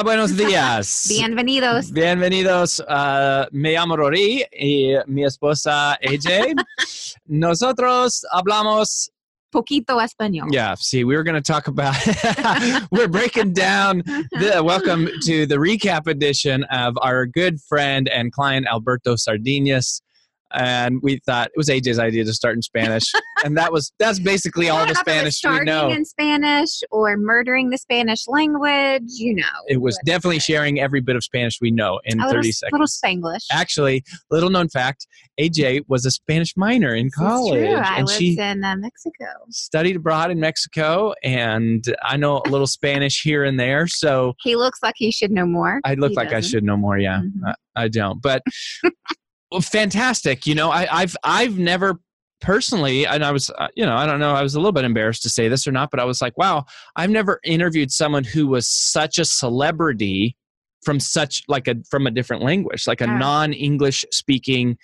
Hola, buenos días. Bienvenidos. Bienvenidos. Uh, me llamo Rory y mi esposa AJ. Nosotros hablamos. Poquito español. Yeah, see, we were going to talk about. we're breaking down. The, welcome to the recap edition of our good friend and client Alberto Sardinas and we thought it was AJ's idea to start in Spanish, and that was that's basically all the Spanish we know. in Spanish or murdering the Spanish language, you know. It was definitely sharing every bit of Spanish we know in a 30 little, seconds. Little Spanglish. Actually, little known fact: AJ was a Spanish minor in college, true. and she in uh, Mexico. studied abroad in Mexico, and I know a little Spanish here and there. So he looks like he should know more. I look he like doesn't. I should know more. Yeah, Mhm. I, I don't, but. well, fantastic. You know, I, I've I've never personally, and I was, uh, you know, I don't know, I was a little bit embarrassed to say this or not, but I was like, wow, I've never interviewed someone who was such a celebrity from such like a from a different language, like a Yeah. non-English speaking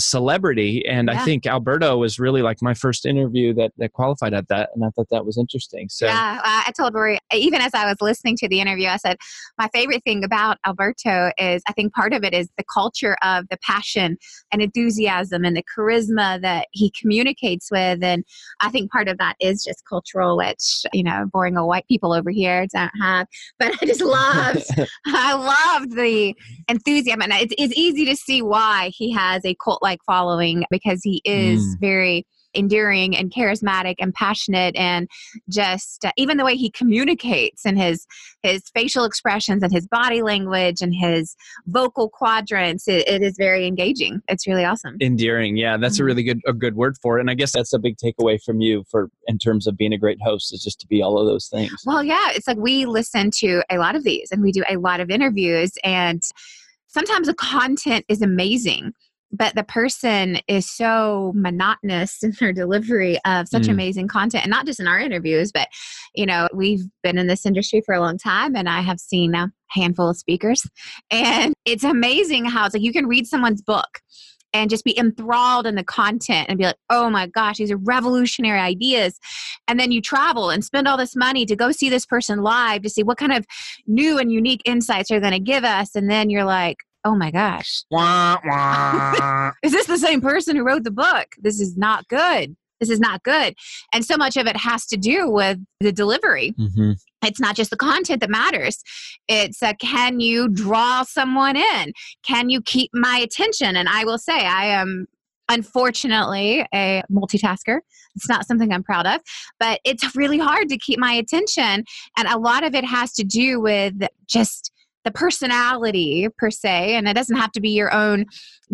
celebrity. And I think Alberto was really like my first interview that that qualified at that, and I thought that was interesting. So Yeah, I I told Rory, uh, even as I was listening to the interview, I said, my favorite thing about Alberto is I think part of it is the culture of the passion and enthusiasm and the charisma that he communicates with. And I think part of that is just cultural, which, you know, boring old white people over here don't have. But I just loved, I loved the enthusiasm. And it's, it's easy to see why he has a cult like following because he is Mm. very endearing and charismatic and passionate and just uh, even the way he communicates and his his facial expressions and his body language and his vocal quadrants it, it is very engaging it's really awesome endearing yeah that's a Mhm. really good a good word for it and i guess that's a big takeaway from you for in terms of being a great host is just to be all of those things well yeah it's like we listen to a lot of these and we do a lot of interviews and sometimes the content is amazing but the person is so monotonous in their delivery of such Mm. amazing content and not just in our interviews but you know we've been in this industry for a long time and i have seen a handful of speakers and it's amazing how it's like you can read someone's book and just be enthralled in the content and be like, oh my gosh, these are revolutionary ideas. And then you travel and spend all this money to go see this person live to see what kind of new and unique insights they're going to give us. And then you're like, oh my gosh, Wah, wah. is this the same person who wrote the book? This is not good. This is not good. And so much of it has to do with the delivery. Mhm. It's not just the content that matters. It's uh, can you draw someone in? Can you keep my attention? And I will say, I am unfortunately a multitasker. It's not something I'm proud of, but it's really hard to keep my attention. And a lot of it has to do with just the personality per se and it doesn't have to be your own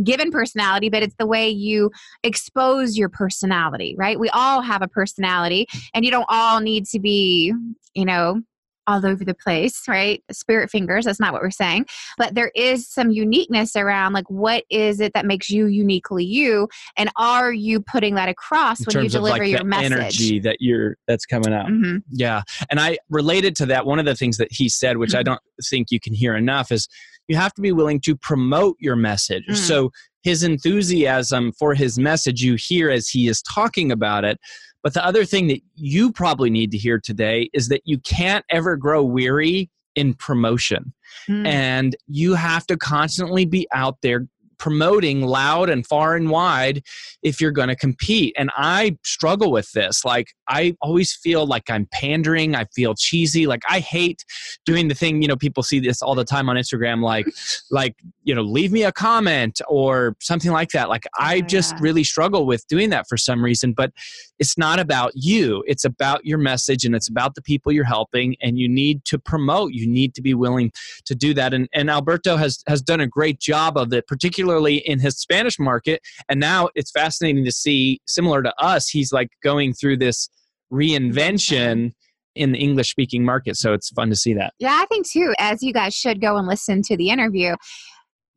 given personality but it's the way you expose your personality right? We all have a personality and you don't all need to be you know all over the place, right? Spirit fingers, that's not what we're saying. But there is some uniqueness around like what is it that makes you uniquely you? And are you putting that across In when you deliver like, your message? energy that you're that's coming out. Mhm. Yeah. And I related to that. One of the things that he said, which I Mhm. don't think you can hear enough, is you have to be willing to promote your message. Mm. So his enthusiasm for his message, you hear as he is talking about it. But the other thing that you probably need to hear today is that you can't ever grow weary in promotion. Mm. And you have to constantly be out there promoting loud and far and wide if you're going to compete. And I struggle with this. Like, I always feel like I'm pandering. I feel cheesy. Like, I hate doing the thing, you know, people see this all the time on Instagram, like, like, you know, leave me a comment or something like that. Like, I Oh, just yeah. really struggle with doing that for some reason. But it's not about you, it's about your message and it's about the people you're helping. And you need to promote, you need to be willing to do that. And, and Alberto has, has done a great job of it, particularly in his Spanish market. And now it's fascinating to see, similar to us, he's like going through this reinvention in the English speaking market. So it's fun to see that. Yeah, I think too, as you guys should go and listen to the interview.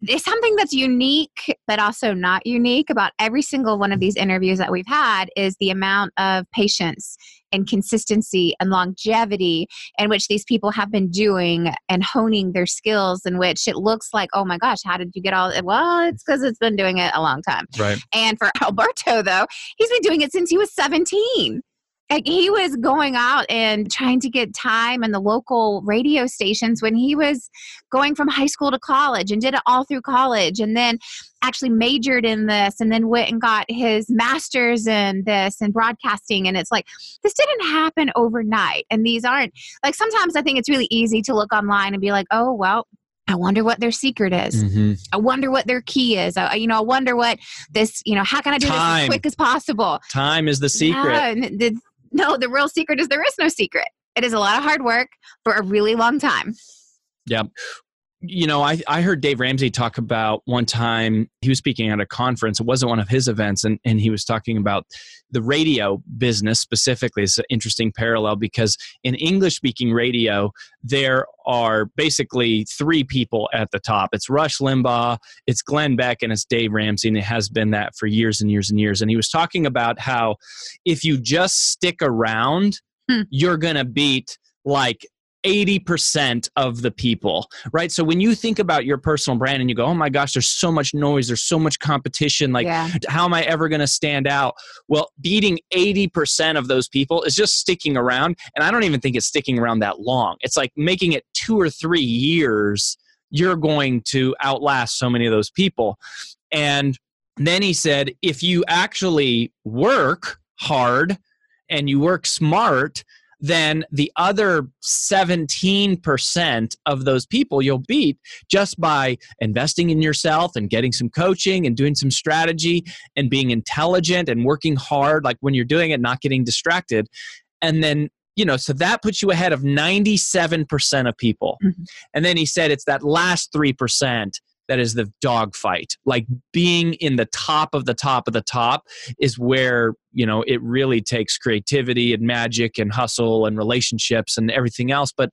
It's something that's unique, but also not unique about every single one of these interviews that we've had is the amount of patience and consistency and longevity in which these people have been doing and honing their skills, in which it looks like, oh my gosh, how did you get all Well, it's because it's been doing it a long time. Right. And for Alberto, though, he's been doing it since he was 17. Like he was going out and trying to get time in the local radio stations when he was going from high school to college and did it all through college and then actually majored in this and then went and got his master's in this and broadcasting. And it's like, this didn't happen overnight. And these aren't like sometimes I think it's really easy to look online and be like, oh, well, I wonder what their secret is. Mm-hmm. I wonder what their key is. I, you know, I wonder what this, you know, how can I do this as quick as possible? Time is the secret. Yeah, the, no, the real secret is there is no secret. It is a lot of hard work for a really long time. You know, I, I heard Dave Ramsey talk about one time he was speaking at a conference. It wasn't one of his events, and, and he was talking about the radio business specifically. It's an interesting parallel because in English speaking radio, there are basically three people at the top it's Rush Limbaugh, it's Glenn Beck, and it's Dave Ramsey, and it has been that for years and years and years. And he was talking about how if you just stick around, Hmm. you're going to beat like 80% of the people, right? So when you think about your personal brand and you go, oh my gosh, there's so much noise, there's so much competition, like, yeah. how am I ever going to stand out? Well, beating 80% of those people is just sticking around. And I don't even think it's sticking around that long. It's like making it two or three years, you're going to outlast so many of those people. And then he said, if you actually work hard and you work smart, then the other 17% of those people you'll beat just by investing in yourself and getting some coaching and doing some strategy and being intelligent and working hard, like when you're doing it, not getting distracted. And then, you know, so that puts you ahead of 97% of people. Mhm. And then he said it's that last 3% that is the dogfight. Like being in the top of the top of the top is where, you know, it really takes creativity and magic and hustle and relationships and everything else. But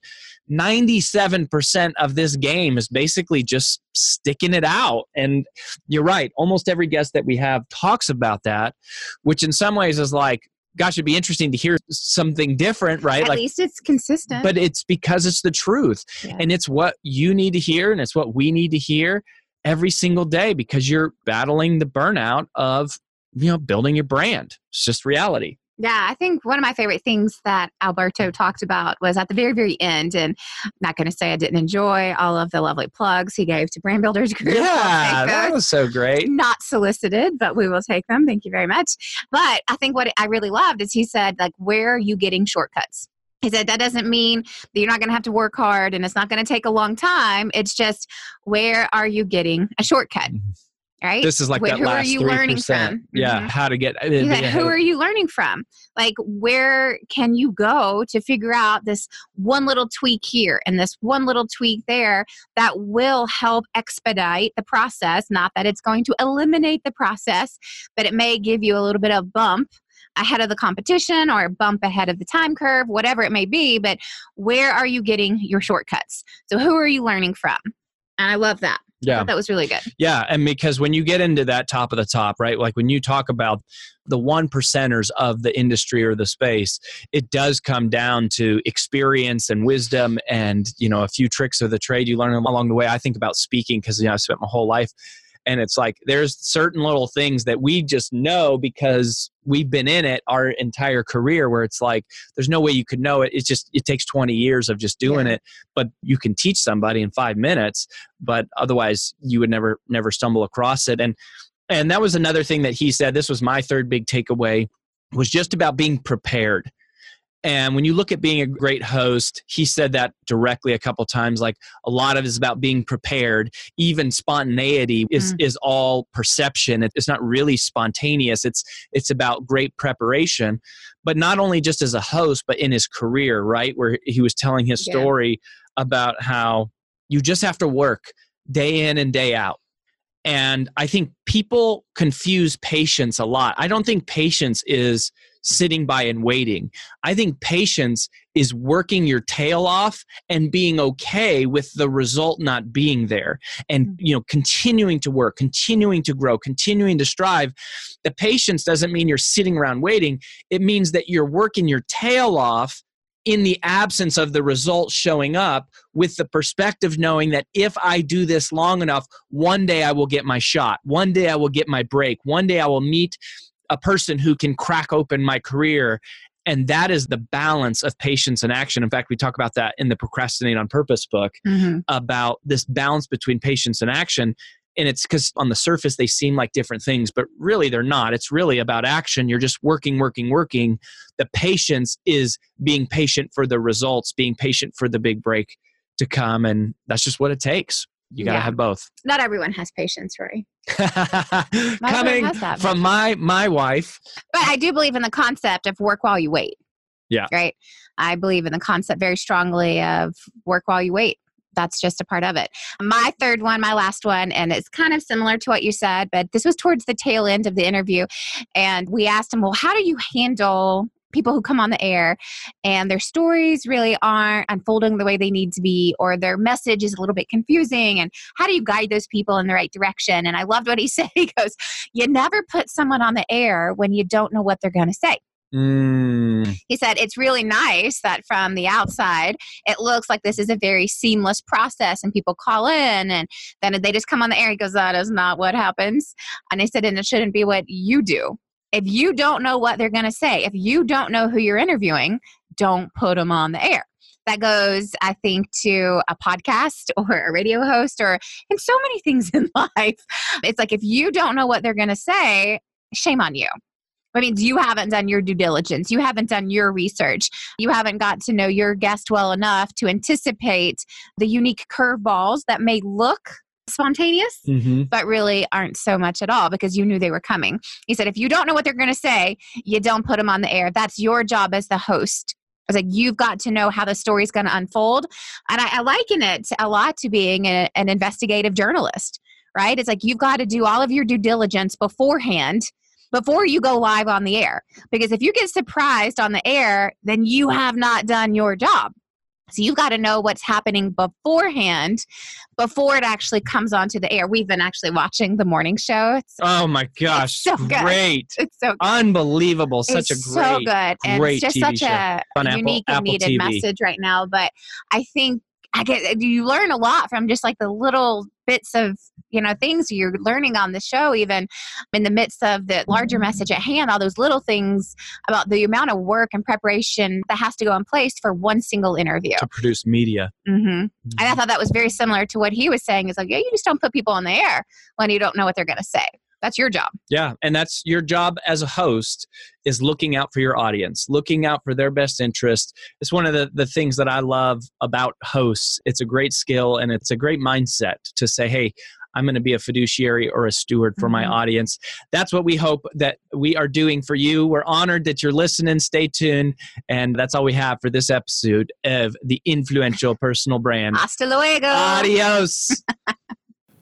97% of this game is basically just sticking it out. And you're right. Almost every guest that we have talks about that, which in some ways is like, gosh, it'd be interesting to hear something different, right? At like, least it's consistent. but it's because it's the truth Yeah. and it's what you need to hear and it's what we need to hear every single day because you're battling the burnout of you know building your brand it's just reality Yeah, I think one of my favorite things that Alberto talked about was at the very, very end. And I'm not going to say I didn't enjoy all of the lovely plugs he gave to Brand Builders Group. Yeah that was so great Not solicited, but we will take them. Thank you very much. But I think what I really loved is he said, like, where are you getting shortcuts? He said that doesn't mean that you're not going to have to work hard and it's not going to take a long time. It's just where are you getting a shortcut? Mhm. Right? This is like Wh- that who are you 3%. learning from? Yeah, Mhm. how to get. Like, who are you learning from? Like, where can you go to figure out this one little tweak here and this one little tweak there that will help expedite the process? Not that it's going to eliminate the process, but it may give you a little bit of bump ahead of the competition or a bump ahead of the time curve, whatever it may be. But where are you getting your shortcuts? So, who are you learning from? And I love that. I Yeah. that was really good. Yeah, and because when you get into that top of the top, right? Like when you talk about the one percenters of the industry or the space, it does come down to experience and wisdom and, you know, a few tricks of the trade you learn along the way. I think about speaking because, you know, I spent my whole life and it's like there's certain little things that we just know because we've been in it our entire career where it's like there's no way you could know it. It's just it takes 20 years of just doing Yeah. it but you can teach somebody in 5 minutes but otherwise you would never never stumble across it. And and that was another thing that he said this was my third big takeaway was just about being prepared and when you look at being a great host he said that directly a couple times like a lot of it is about being prepared. Even spontaneity is mm. is all perception. It's not really spontaneous. It's it's about great preparation but not only just as a host but in his career right? Where he was telling his Yeah. story about how you just have to work day in and day out. And i think people confuse patience a lot. I don't think patience is sitting by and waiting. I think patience is working your tail off and being okay with the result not being there. And mm-hmm. you know continuing to work continuing to grow continuing to strive. The patience doesn't mean you're sitting around waiting. It means that you're working your tail off in the absence of the result showing up with the perspective knowing that if I do this long enough, one day I will get my shot. One day I will get my break. One day I will meet a person who can crack open my career. And that is the balance of patience and action. In fact, we talk about that in the Procrastinate on Purpose book mm-hmm. about this balance between patience and action. And it's because on the surface they seem like different things, but really they're not. It's really about action. You're just working, working, working. The patience is being patient for the results, being patient for the big break to come. And that's just what it takes. You got to Yeah. have both. Not everyone has patience, Rory. Coming has from my my wife. But I do believe in the concept of work while you wait. Yeah. Right. I believe in the concept very strongly of work while you wait. That's just a part of it. My third one, my last one, and it's kind of similar to what you said, but this was towards the tail end of the interview. And we asked him, Well, how do you handle people who come on the air and their stories really aren't unfolding the way they need to be, or their message is a little bit confusing? And how do you guide those people in the right direction? And I loved what he said. He goes, You never put someone on the air when you don't know what they're going to say. Mm, He said it's really nice that from the outside, it looks like this is a very seamless process and people call in and then they just come on the air. He goes, That is not what happens. And he said, And it shouldn't be what you do. If you don't know what they're going to say, if you don't know who you're interviewing, don't put them on the air. That goes, I think, to a podcast or a radio host or in so many things in life. It's like if you don't know what they're going to say, shame on you. I mean, you haven't done your due diligence. You haven't done your research. You haven't got to know your guest well enough to anticipate the unique curveballs that may look spontaneous, hmm but really aren't so much at all because you knew they were coming. He said, if you don't know what they're going to say, you don't put them on the air. That's your job as the host. I was like, you've got to know how the story's going to unfold. And I, I liken it a lot to being a- an investigative journalist, right? It's like you've got to do all of your due diligence beforehand before you go live on the air. Because if you get surprised on the air, then you have not done your job. So you've got to know what's happening beforehand before it actually comes onto the air. We've been actually watching the morning show. It's, Oh my gosh. so good. great. it's so Unbelievable. Such it's a great so good and great it's just TV such show a on Apple- unique and needed TV. message right now but i think i get you learn a lot from just like the little bits of you know things you're learning on the show even in the midst of the larger message at hand all those little things about the amount of work and preparation that has to go in place for one single interview. To produce media. hmm and i thought that was very similar to what he was saying is like yeah you just don't put people on the air when you don't know what they're going to say that's your job Yeah, and that's your job as a host is looking out for your audience, looking out for their best interest. It's one of the, the things that I love about hosts. It's a great skill and it's a great mindset to say, hey, I'm going to be a fiduciary or a steward for my Mhm. audience. That's what we hope that we are doing for you. We're honored that you're listening. Stay tuned. And that's all we have for this episode of the influential personal brand. Hasta luego. Adios.